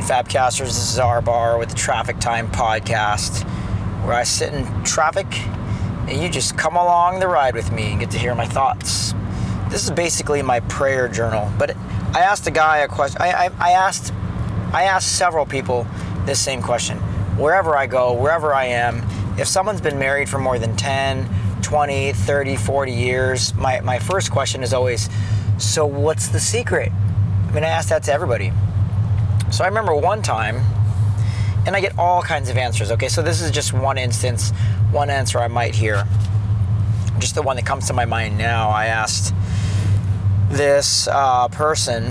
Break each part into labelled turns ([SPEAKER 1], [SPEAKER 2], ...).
[SPEAKER 1] afternoon, Fabcasters. This is R bar with the Traffic Time podcast, where I sit in traffic and you just come along the ride with me and get to hear my thoughts. This is basically my prayer journal. But I asked a guy a question. I, I, I asked I asked several people this same question. Wherever I go, wherever I am, if someone's been married for more than 10, 20, 30, 40 years, my, my first question is always, so what's the secret? I mean, I ask that to everybody. So I remember one time, and I get all kinds of answers. Okay, so this is just one instance, one answer I might hear. Just the one that comes to my mind now. I asked this uh, person,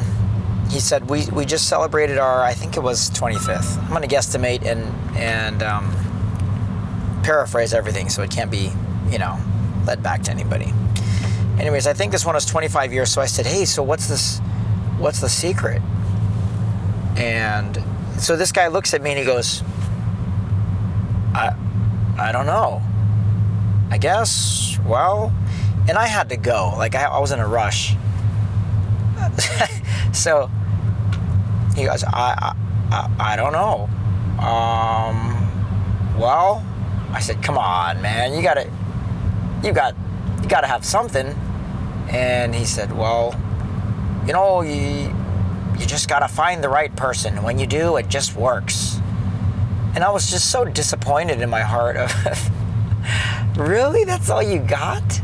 [SPEAKER 1] he said, we, we just celebrated our, I think it was 25th. I'm going to guesstimate and, and um, paraphrase everything so it can't be, you know, led back to anybody. Anyways, I think this one was 25 years, so I said, hey, so what's this, what's the secret? And so this guy looks at me and he goes, I, I don't know. I guess, well, and I had to go. Like, I, I was in a rush. so he goes, I, I, I don't know. Um, well, I said, come on, man, you gotta, you got, you gotta have something. And he said, well, you know, you, you just gotta find the right person. When you do, it just works. And I was just so disappointed in my heart of, really? That's all you got?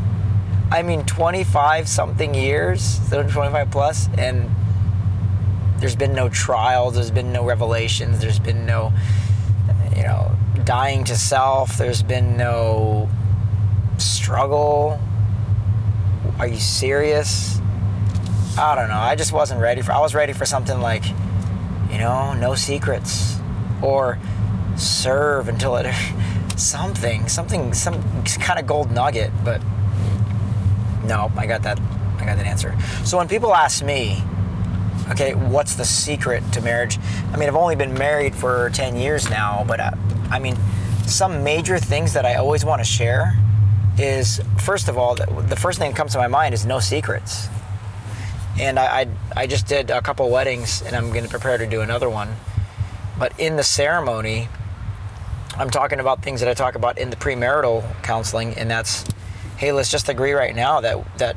[SPEAKER 1] I mean, 25 something years, 25 plus, and there's been no trials, there's been no revelations, there's been no, you know, dying to self, there's been no struggle. Are you serious? I don't know. I just wasn't ready for. I was ready for something like, you know, no secrets, or serve until it, something, something, some kind of gold nugget. But no, I got that. I got that answer. So when people ask me, okay, what's the secret to marriage? I mean, I've only been married for ten years now, but I, I mean, some major things that I always want to share is first of all, the first thing that comes to my mind is no secrets and I, I, I just did a couple weddings and i'm going to prepare to do another one. But in the ceremony i'm talking about things that i talk about in the premarital counseling and that's hey let's just agree right now that that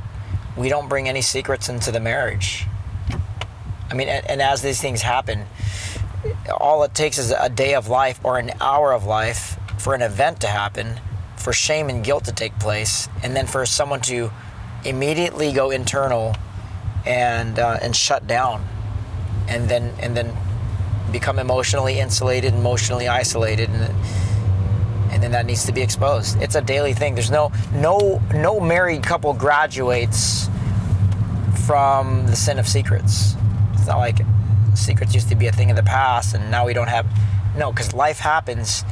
[SPEAKER 1] we don't bring any secrets into the marriage. I mean and, and as these things happen all it takes is a day of life or an hour of life for an event to happen for shame and guilt to take place and then for someone to immediately go internal and uh, and shut down, and then and then become emotionally insulated, emotionally isolated, and and then that needs to be exposed. It's a daily thing. There's no no no married couple graduates from the sin of secrets. It's not like secrets used to be a thing of the past, and now we don't have. No, because life happens,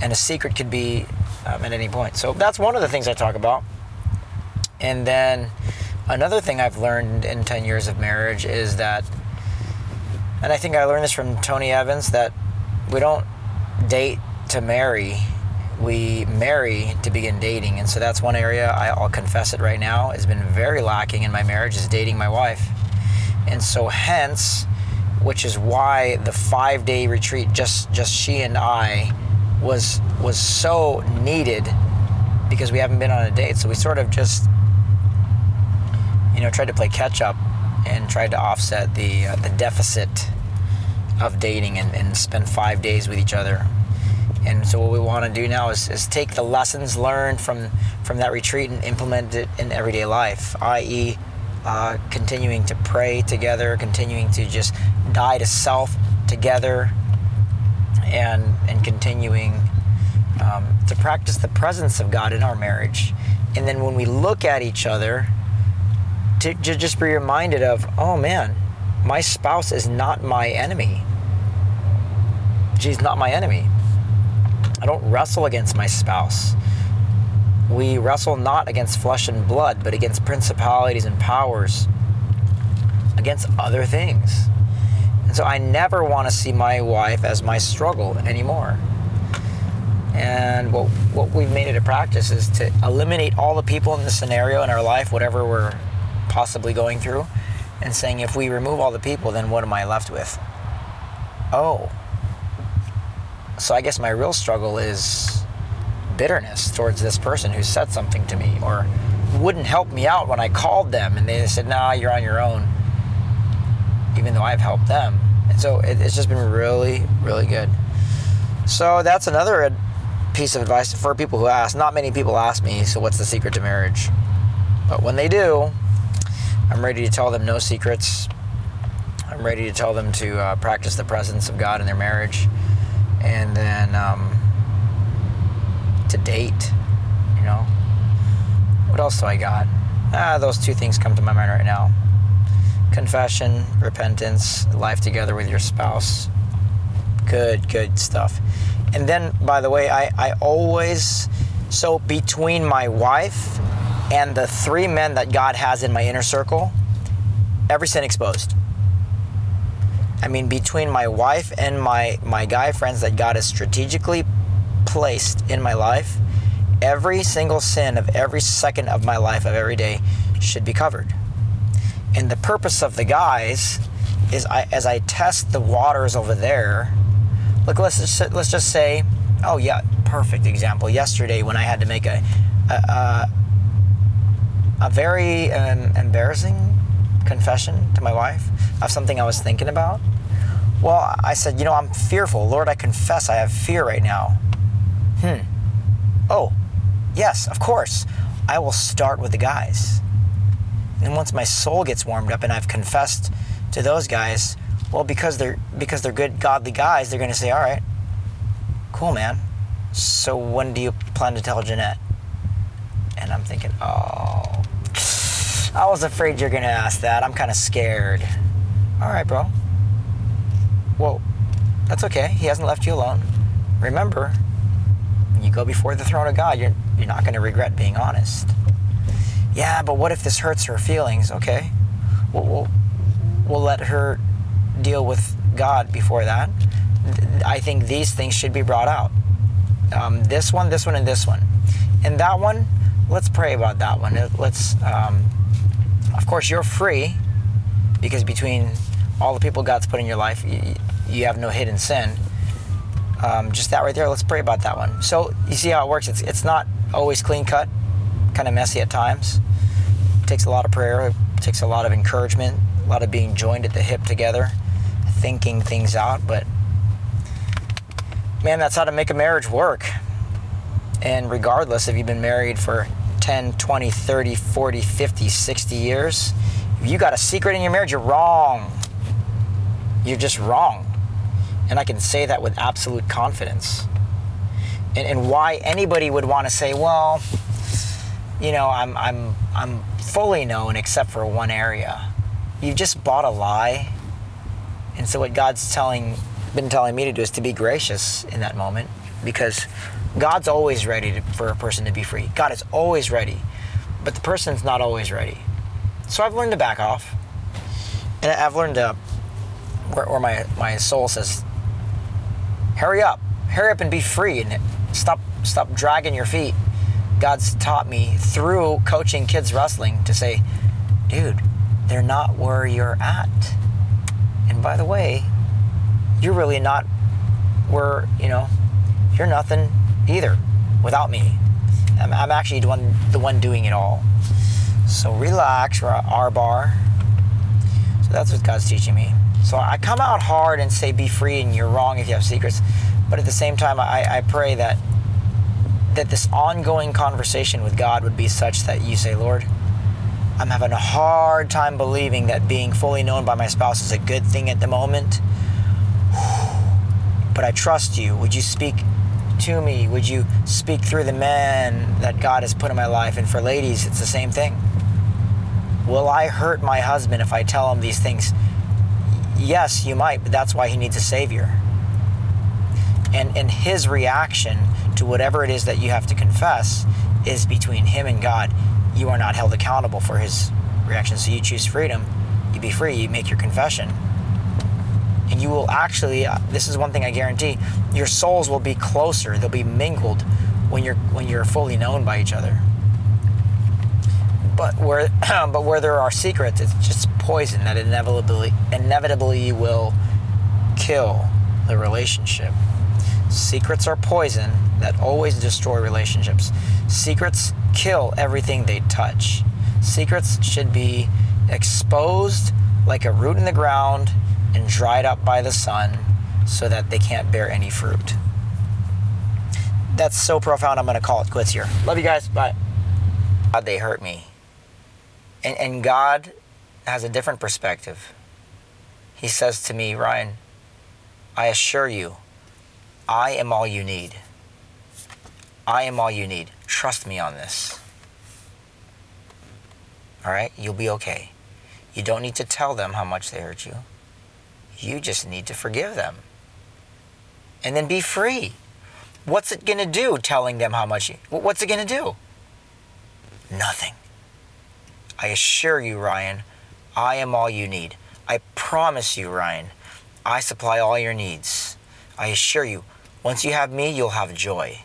[SPEAKER 1] and a secret could be um, at any point. So that's one of the things I talk about. And then Another thing I've learned in 10 years of marriage is that, and I think I learned this from Tony Evans, that we don't date to marry, we marry to begin dating. And so that's one area I'll confess it right now has been very lacking in my marriage is dating my wife. And so hence, which is why the five day retreat, just just she and I, was was so needed because we haven't been on a date. So we sort of just you know, tried to play catch up and tried to offset the uh, the deficit of dating and, and spend five days with each other. And so what we want to do now is, is take the lessons learned from from that retreat and implement it in everyday life, i.e., uh, continuing to pray together, continuing to just die to self together, and and continuing um, to practice the presence of God in our marriage. And then when we look at each other to, to just be reminded of, oh man, my spouse is not my enemy. She's not my enemy. I don't wrestle against my spouse. We wrestle not against flesh and blood, but against principalities and powers, against other things. And so I never want to see my wife as my struggle anymore. And what, what we've made it a practice is to eliminate all the people in the scenario in our life, whatever we're possibly going through and saying, if we remove all the people, then what am I left with? oh, so I guess my real struggle is bitterness towards this person who said something to me or wouldn't help me out when I called them and they said, nah, you're on your own, even though I've helped them. And so it, it's just been really, really good. So that's another piece of advice for people who ask. Not many people ask me, so what's the secret to marriage? But when they do, I'm ready to tell them no secrets. I'm ready to tell them to uh, practice the presence of God in their marriage and then um, to date, you know. What else do I got? Ah, those two things come to my mind right now confession, repentance, life together with your spouse. Good, good stuff. And then, by the way, I, I always, so between my wife and the three men that God has in my inner circle, every sin exposed. I mean, between my wife and my, my guy friends that God has strategically placed in my life, every single sin of every second of my life, of every day, should be covered. And the purpose of the guys is I, as I test the waters over there, look, let's just, let's just say, oh, yeah, perfect example. Yesterday, when I had to make a, a, a, a very um, embarrassing confession to my wife of something I was thinking about? Well, I said, you know, I'm fearful. Lord, I confess I have fear right now. Hmm. Oh, yes, of course. I will start with the guys. And once my soul gets warmed up and I've confessed to those guys, well, because they're because they're good, godly guys, they're going to say, "All right, cool, man. So when do you plan to tell Jeanette?" And I'm thinking, "Oh, I was afraid you're going to ask that. I'm kind of scared. All right, bro. Well, that's okay. He hasn't left you alone. Remember, you go before the throne of God, you're, you're not going to regret being honest. Yeah, but what if this hurts her feelings? Okay. We'll, we'll, we'll let her deal with God before that. I think these things should be brought out. Um, this one, this one, and this one. And that one, let's pray about that one. Let's um, of course, you're free because between all the people God's put in your life, you, you have no hidden sin. Um, just that right there. Let's pray about that one. So you see how it works. It's it's not always clean cut, kind of messy at times. It takes a lot of prayer. It takes a lot of encouragement, a lot of being joined at the hip together, thinking things out. But man, that's how to make a marriage work. And regardless if you've been married for 10, 20, 30, 40, 50, 60 years, if you got a secret in your marriage, you're wrong. You're just wrong. And I can say that with absolute confidence. And, and why anybody would want to say, well, you know, I'm, I'm, I'm fully known except for one area. You've just bought a lie. And so what God's telling, been telling me to do is to be gracious in that moment because God's always ready to, for a person to be free. God is always ready, but the person's not always ready. So I've learned to back off, and I've learned to, where, my my soul says, "Hurry up, hurry up and be free, and stop stop dragging your feet." God's taught me through coaching kids wrestling to say, "Dude, they're not where you're at." And by the way, you're really not where you know you're nothing either without me. I'm, I'm actually the one, the one doing it all. So relax, R bar. So that's what God's teaching me. So I come out hard and say, be free, and you're wrong if you have secrets. But at the same time, I, I pray that that this ongoing conversation with God would be such that you say, Lord, I'm having a hard time believing that being fully known by my spouse is a good thing at the moment. But I trust you. Would you speak to me? Would you speak through the men that God has put in my life? And for ladies, it's the same thing. Will I hurt my husband if I tell him these things? Yes, you might, but that's why he needs a savior. And, and his reaction to whatever it is that you have to confess is between him and God. You are not held accountable for his reaction. So you choose freedom, you be free, you make your confession and you will actually uh, this is one thing i guarantee your souls will be closer they'll be mingled when you're when you're fully known by each other but where but where there are secrets it's just poison that inevitably inevitably will kill the relationship. Secrets are poison that always destroy relationships. Secrets kill everything they touch. Secrets should be exposed like a root in the ground and dried up by the sun so that they can't bear any fruit. That's so profound, I'm going to call it quits here. Love you guys. Bye. God, they hurt me. And, and God has a different perspective. He says to me, Ryan, I assure you, I am all you need. I am all you need. Trust me on this. All right? You'll be okay. You don't need to tell them how much they hurt you. You just need to forgive them. And then be free. What's it going to do telling them how much you, what's it going to do? Nothing. I assure you, Ryan, I am all you need. I promise you, Ryan, I supply all your needs. I assure you, once you have me, you'll have joy.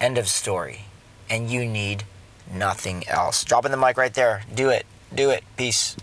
[SPEAKER 1] End of story. And you need nothing else. Dropping the mic right there. Do it. Do it. Peace.